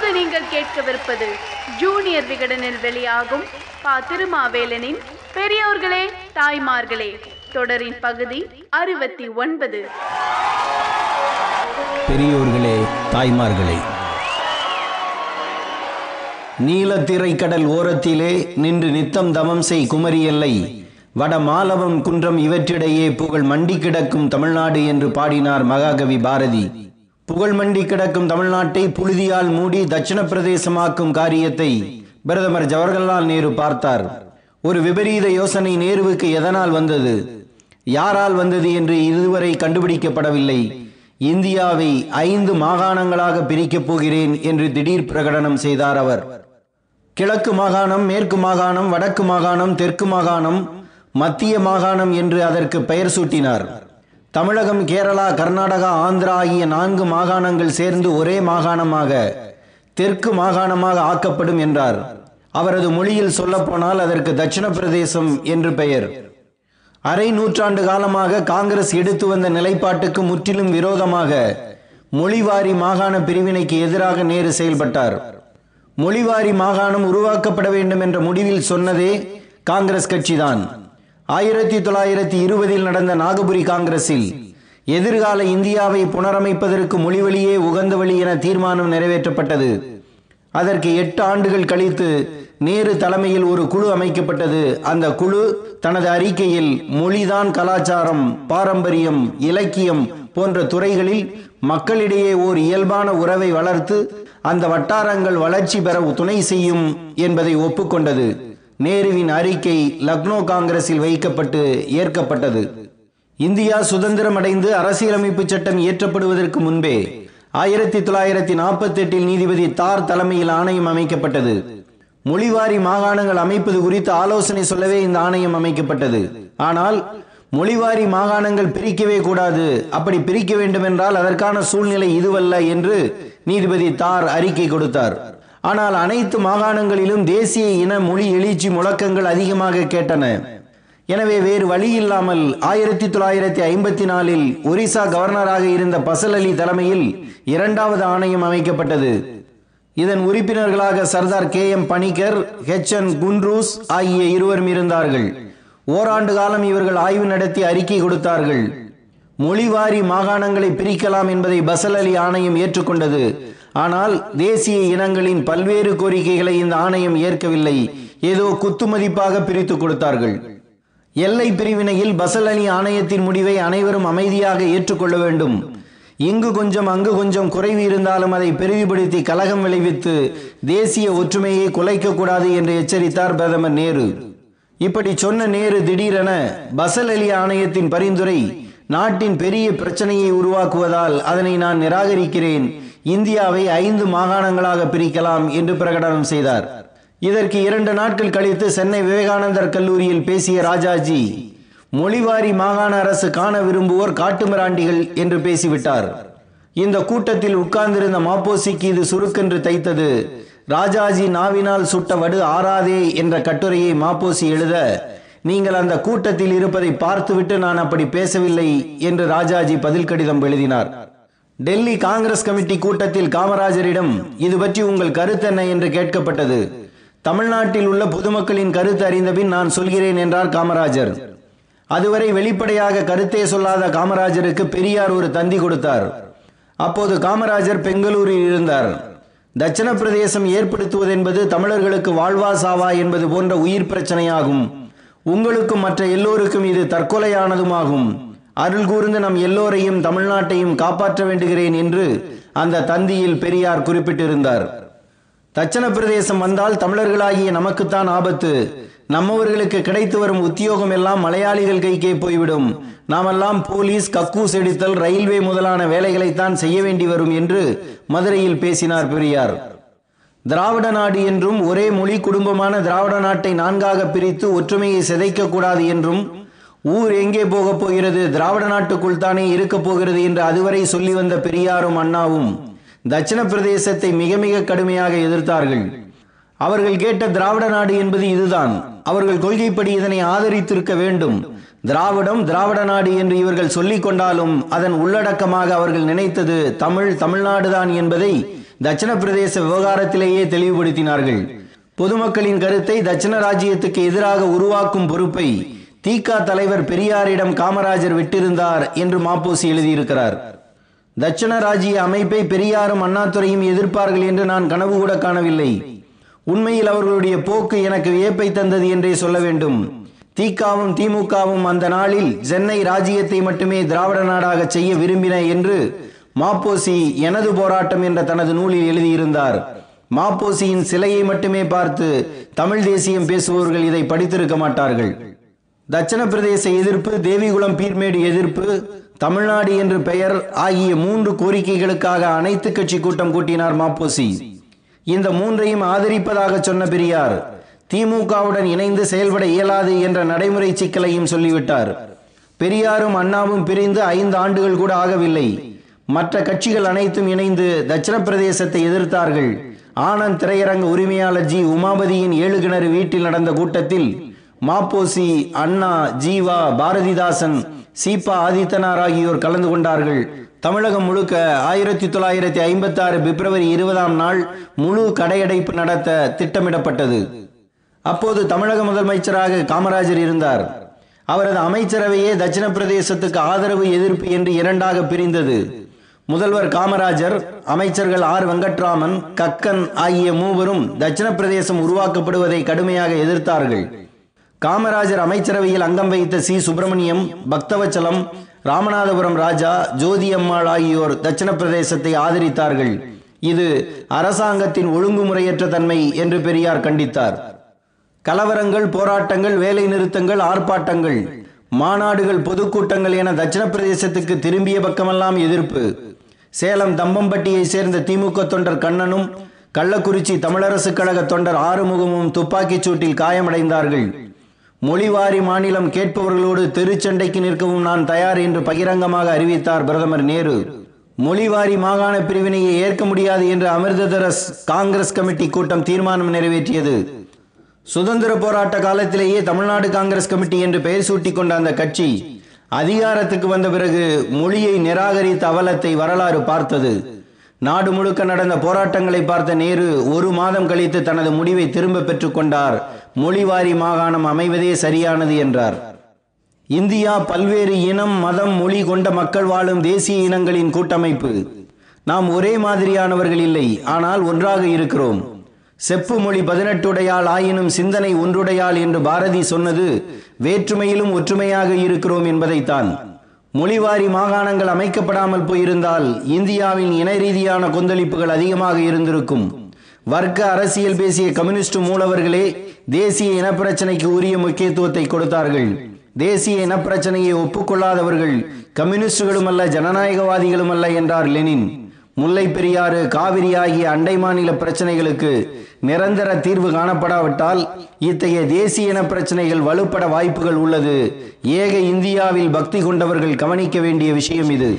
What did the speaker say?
இப்போது நீங்கள் கேட்கவிருப்பது ஜூனியர் விகடனில் வெளியாகும் பா திருமாவேலனின் பெரியோர்களே தாய்மார்களே தொடரின் பகுதி அறுபத்தி ஒன்பது. பெரியோர்களே தாய்மார்களே நீலத்திரை கடல் ஓரத்திலே நின்று நித்தம் தமம் செய் குமரி எல்லை வட மாலவம் குன்றம் இவற்றிடையே புகழ் மண்டி கிடக்கும் தமிழ்நாடு என்று பாடினார் மகாகவி பாரதி. புகழ்மண்டி கிடக்கும் தமிழ்நாட்டை புழுதியால் மூடி தட்சிண பிரதேசமாக்கும் காரியத்தை பிரதமர் ஜவஹர்லால் நேரு பார்த்தார். ஒரு விபரீத யோசனை நேருவுக்கு எதனால் வந்தது? யாரால் வந்தது என்று இதுவரை கண்டுபிடிக்கப்படவில்லை. இந்தியாவை ஐந்து மாகாணங்களாக பிரிக்கப் போகிறேன் என்று திடீர் பிரகடனம் செய்தார் அவர். கிழக்கு மாகாணம் மேற்கு மாகாணம் வடக்கு மாகாணம் தெற்கு மாகாணம் மத்திய மாகாணம் என்று அதற்கு பெயர் சூட்டினார். தமிழகம் கேரளா கர்நாடகா ஆந்திரா ஆகிய நான்கு மாகாணங்கள் சேர்ந்து ஒரே மாகாணமாக தெற்கு மாகாணமாக ஆக்கப்படும் என்றார். அவரது மொழியில் சொல்லப்போனால் அதற்கு தட்சிண பிரதேசம் என்று பெயர். அரை நூற்றாண்டு காலமாக காங்கிரஸ் எடுத்து வந்த நிலைப்பாட்டுக்கு முற்றிலும் விரோதமாக மொழிவாரி மாகாண பிரிவினைக்கு எதிராக நேரு செயல்பட்டார். மொழிவாரி மாகாணம் உருவாக்கப்பட வேண்டும் என்ற முடிவில் சொன்னதே காங்கிரஸ் கட்சிதான். ஆயிரத்தி தொள்ளாயிரத்தி இருபதில் நடந்த நாகபுரி காங்கிரஸில் எதிர்கால இந்தியாவை புனரமைப்பதற்கு மொழிவழியே உகந்த வழி என தீர்மானம் நிறைவேற்றப்பட்டது. அதற்கு எட்டு ஆண்டுகள் கழித்து நேரு தலைமையில் ஒரு குழு அமைக்கப்பட்டது. அந்த குழு தனது அறிக்கையில் மொழிதான் கலாச்சாரம் பாரம்பரியம் இலக்கியம் போன்ற துறைகளில் மக்களிடையே ஓர் இயல்பான உறவை வளர்த்து அந்த வட்டாரங்கள் வளர்ச்சி பெற துணை செய்யும் என்பதை ஒப்புக்கொண்டது. நேருவின் அறிக்கை லக்னோ காங்கிரஸில் வைக்கப்பட்டு ஏற்கப்பட்டது. இந்தியா சுதந்திரம் அடைந்து அரசியலமைப்பு சட்டம் இயற்றப்படுவதற்கு முன்பே ஆயிரத்தி தொள்ளாயிரத்தி நாற்பத்தி எட்டில் நீதிபதி தார் தலைமையில் ஆணையம் அமைக்கப்பட்டது. மொழிவாரி மாகாணங்கள் அமைப்பது குறித்து ஆலோசனை சொல்லவே இந்த ஆணையம் அமைக்கப்பட்டது. ஆனால் மொழிவாரி மாகாணங்கள் பிரிக்கவே கூடாது. அப்படி பிரிக்க வேண்டும் என்றால் அதற்கான சூழ்நிலை இதுவல்ல என்று நீதிபதி தார் அறிக்கை கொடுத்தார். ஆனால் அனைத்து மாகாணங்களிலும் தேசிய இன மொழி எழுச்சி முழக்கங்கள் அதிகமாக கேட்டன. எனவே வேறு வழி இல்லாமல் ஆயிரத்தி தொள்ளாயிரத்தி ஐம்பத்தி நாலில் ஒரிசா கவர்னராக இருந்த பசல் அலி தலைமையில் இரண்டாவது ஆணையம் அமைக்கப்பட்டது. இதன் உறுப்பினர்களாக Sardar K M Panikkar H N Kunzru ஆகிய இருவரும் இருந்தார்கள். ஓராண்டு காலம் இவர்கள் ஆய்வு நடத்தி அறிக்கை கொடுத்தார்கள். மொழிவாரி மாகாணங்களை பிரிக்கலாம் என்பதை பசல் அலி ஆணையம் ஏற்றுக்கொண்டது. ஆனால் தேசிய இனங்களின் பல்வேறு கோரிக்கைகளை இந்த ஆணையம் ஏற்கவில்லை. ஏதோ குத்துமதிப்பாக பிரித்து கொடுத்தார்கள். எல்லை பிரிவினையில் பசல் அலி ஆணையத்தின் முடிவை அனைவரும் அமைதியாக ஏற்றுக்கொள்ள வேண்டும். இங்கு கொஞ்சம் அங்கு கொஞ்சம் குறைவு இருந்தாலும் அதை பெரிதுபடுத்தி கலகம் விளைவித்து தேசிய ஒற்றுமையை குலைக்கக்கூடாது என்று எச்சரித்தார் பிரதமர் நேரு. இப்படி சொன்ன நேரு திடீரென பசல் அலி ஆணையத்தின் பரிந்துரை நாட்டின் பெரிய பிரச்சனையை உருவாக்குவதால் அதனை நான் நிராகரிக்கிறேன். இந்தியாவை ஐந்து மாகாணங்களாக பிரிக்கலாம் என்று பிரகடனம் செய்தார். இதற்கு இரண்டு நாட்கள் கழித்து சென்னை விவேகானந்தர் கல்லூரியில் பேசிய ராஜாஜி மொழிவாரி மாகாண அரசு காண விரும்புவோர் காட்டுமிராண்டிகள் என்று பேசிவிட்டார். இந்த கூட்டத்தில் உட்கார்ந்திருந்த மாப்போசிக்கு இது சுருக்கென்று தைத்தது ராஜாஜி நாவினால் சுட்ட வடு ஆறாதே என்ற கட்டுரையை மாப்போசி எழுத நீங்கள் அந்த கூட்டத்தில் இருப்பதை பார்த்துவிட்டு நான் அப்படி பேசவில்லை என்று ராஜாஜி பதில் கடிதம் எழுதினார். டெல்லி காங்கிரஸ் கமிட்டி கூட்டத்தில் காமராஜரிடம் இது பற்றி உங்கள் கருத்து என்ன? என்று கேட்கப்பட்டது. தமிழ்நாட்டில் உள்ள பொதுமக்களின் கருத்து அறிந்தபின் நான் சொல்கிறேன் என்றார் காமராஜர். அதுவரை வெளிப்படையாக கருத்தே சொல்லாத காமராஜருக்கு பெரியார் ஒரு தந்தி கொடுத்தார். அப்போது காமராஜர் பெங்களூரில் இருந்தார். தட்சிண பிரதேசம் ஏற்படுத்துவது என்பது தமிழர்களுக்கு வாழ்வா சாவா என்பது போன்ற உயிர் பிரச்சனையாகும். உங்களுக்கும் மற்ற எல்லோருக்கும் இது தற்கொலையானதுமாகும். அருள் கூர்ந்து நம் எல்லோரையும் தமிழ்நாட்டையும் காப்பாற்ற வேண்டுகிறேன் என்று அந்த தந்தியில் பெரியார் குறிப்பிட்டிருந்தார். தட்சண பிரதேசம் வந்தால் தமிழர்களாகிய நமக்குத்தான் ஆபத்து. நம்மவர்களுக்கு கிடைத்து வரும் உத்தியோகம் எல்லாம் மலையாளிகள் கைக்கே போய்விடும். நாமெல்லாம் போலீஸ் கக்கூஸ் எடுத்தல் ரயில்வே முதலான வேலைகளைத்தான் செய்ய வேண்டி வரும் என்று மதுரையில் பேசினார் பெரியார். திராவிட நாடு என்றும் ஒரே மொழி குடும்பமான திராவிட நாட்டை நான்காக பிரித்து ஒற்றுமையை சிதைக்க கூடாது என்றும் ஊர் எங்கே போகப் போகிறது? திராவிட நாட்டுக்குள் தானே இருக்கப் போகிறது என்று அதுவரை சொல்லி வந்த பெரியாரும் அண்ணாவும் தட்சிண பிரதேசத்தை மிக மிக கடுமையாக எதிர்த்தார்கள். அவர்கள் கேட்ட திராவிட நாடு என்பது இதுதான். அவர்கள் கொள்கைப்படி இதனை ஆதரித்திருக்க வேண்டும். திராவிடம் திராவிட நாடு என்று இவர்கள் சொல்லிக் கொண்டாலும் அதன் உள்ளடக்கமாக அவர்கள் நினைத்தது தமிழ் தமிழ்நாடுதான் என்பதை தட்சிண பிரதேச விவகாரத்திலேயே தெளிவுபடுத்தினார்கள். பொதுமக்களின் கருத்தை தட்சிண ராஜ்யத்துக்கு எதிராக உருவாக்கும் பொறுப்பை தீகா தலைவர் பெரியாரிடம் காமராஜர் விட்டிருந்தார் என்று மாப்போசி எழுதியிருக்கிறார். தட்சிண ராஜ்ய அமைப்பை பெரியாரும் அண்ணாதுரையும் எதிர்ப்பார்கள் என்று நான் கனவு கூட காணவில்லை. உண்மையில் அவர்களுடைய போக்கு எனக்கு வியப்பை தந்தது என்றே சொல்ல வேண்டும். தீகாவும் திமுகவும் அந்த நாளில் சென்னை ராஜ்யத்தை மட்டுமே திராவிட நாடாக செய்ய விரும்பின என்று மாப்போசி எனது போராட்டம் என்ற தனது நூலில் எழுதியிருந்தார். மாப்போசியின் சிலையை மட்டுமே பார்த்து தமிழ் தேசியம் பேசுபவர்கள் இதை படித்திருக்க மாட்டார்கள். தட்சிண பிரதேச எதிர்ப்பு தேவிகுளம் பீர்மேடு எதிர்ப்பு தமிழ்நாடு என்று பெயர் ஆகிய மூன்று கோரிக்கைகளுக்காக அனைத்து கட்சி கூட்டம் கூட்டினார் மாப்போசி. இந்த மூன்றையும் ஆதரிப்பதாக சொன்ன பெரியார் திமுகவுடன் இணைந்து செயல்பட இயலாது என்ற நடைமுறை சிக்கலையும் சொல்லிவிட்டார். பெரியாரும் அண்ணாவும் பிரிந்து ஐந்து ஆண்டுகள் கூட ஆகவில்லை. மற்ற கட்சிகள் அனைத்தும் இணைந்து தட்சிண பிரதேசத்தை எதிர்த்தார்கள். ஆனந்த் திரையரங்க உரிமையாளர் ஜி. உமாபதியின் ஏழு கிணறு வீட்டில் நடந்த கூட்டத்தில் மாப்போசி அண்ணா ஜீவா பாரதிதாசன் சீபா ஆதித்தனார் ஆகியோர் கலந்து கொண்டார்கள். தமிழகம் முழுக்க ஆயிரத்தி தொள்ளாயிரத்தி ஐம்பத்தி ஆறு பிப்ரவரி இருபதாம் நாள் முழு கடையடைப்பு நடத்த திட்டமிடப்பட்டது. அப்போது தமிழக முதலமைச்சராக காமராஜர் இருந்தார். அவரது அமைச்சரவையே தட்சிண பிரதேசத்துக்கு ஆதரவு எதிர்ப்பு என்று இரண்டாக பிரிந்தது. முதல்வர் காமராஜர் அமைச்சர்கள் ஆர். வெங்கட்ராமன் கக்கன் ஆகிய மூவரும் தட்சிண பிரதேசம் உருவாக்கப்படுவதை கடுமையாக எதிர்த்தார்கள். காமராஜர் அமைச்சரவையில் அங்கம் வைத்த சி. சுப்பிரமணியம் பக்தவச்சலம் ராமநாதபுரம் ராஜா ஜோதி அம்மாள் ஆகியோர் தட்சிண பிரதேசத்தை ஆதரித்தார்கள். இது அரசாங்கத்தின் ஒழுங்குமுறையற்ற தன்மை என்று பெரியார் கண்டித்தார். கலவரங்கள் போராட்டங்கள் வேலை நிறுத்தங்கள் ஆர்ப்பாட்டங்கள் மாநாடுகள் பொதுக்கூட்டங்கள் என தட்சிண பிரதேசத்துக்கு திரும்பிய பக்கமெல்லாம் எதிர்ப்பு. சேலம் தம்பம்பட்டியை சேர்ந்த திமுக தொண்டர் கண்ணனும் கள்ளக்குறிச்சி தமிழரசுக் கழக தொண்டர் ஆறுமுகமும் துப்பாக்கிச் சூட்டில் காயமடைந்தார்கள். மொழிவாரி மாநிலம் கேட்பவர்களோடு தெருச்சண்டைக்கு நிற்கவும் நான் தயார் என்று பகிரங்கமாக அறிவித்தார் பிரதமர் நேரு. மொழிவாரி மாகாண பிரிவினையை ஏற்க முடியாது என்று அமிர்ததரஸ் காங்கிரஸ் கமிட்டி கூட்டம் தீர்மானம் நிறைவேற்றியது. சுதந்திர போராட்ட காலத்திலேயே தமிழ்நாடு காங்கிரஸ் கமிட்டி என்று பெயர் சூட்டிக் கொண்ட அந்த கட்சி அதிகாரத்துக்கு வந்த பிறகு மொழியை நிராகரித்த அவலத்தை வரலாறு பார்த்தது. நாடு முழுக்க நடந்த போராட்டங்களை பார்த்த நேரு ஒரு மாதம் கழித்து தனது முடிவை திரும்ப பெற்றுக் கொண்டார். மொழிவாரி மாகாணம் அமைவதே சரியானது என்றார். இந்தியா பல்வேறு இனம் மதம் மொழி கொண்ட மக்கள் வாழும் தேசிய இனங்களின் கூட்டமைப்பு. நாம் ஒரே மாதிரியானவர்கள் இல்லை ஆனால் ஒன்றாக இருக்கிறோம். செப்பு மொழி பதினெட்டுடையால் ஆயினும் சிந்தனை ஒன்றுடையால் என்று பாரதி சொன்னது வேற்றுமையிலும் ஒற்றுமையாக இருக்கிறோம் என்பதைத்தான். மொழிவாரி மாகாணங்கள் அமைக்கப்படாமல் போயிருந்தால் இந்தியாவின் இன ரீதியான கொந்தளிப்புகள் அதிகமாக இருந்திருக்கும். வர்க்க அரசியல் பேசிய கம்யூனிஸ்ட் மூலவர்களே தேசிய இனப்பிரச்சனைக்கு உரிய முக்கியத்துவத்தை கொடுத்தார்கள். தேசிய இனப்பிரச்சனையை ஒப்புக்கொள்ளாதவர்கள் கம்யூனிஸ்டுகளும் அல்ல ஜனநாயகவாதிகளும் அல்ல என்றார் லெனின். முல்லை பெரியாறு காவிரி ஆகிய அண்டை மாநில பிரச்சனைகளுக்கு நிரந்தர தீர்வு காணப்படாவிட்டால் இத்தகைய தேசிய இன பிரச்சனைகள் வலுப்பட வாய்ப்புகள் உள்ளது. ஏக இந்தியாவில் பக்தி கொண்டவர்கள் கவனிக்க வேண்டிய விஷயம் இது.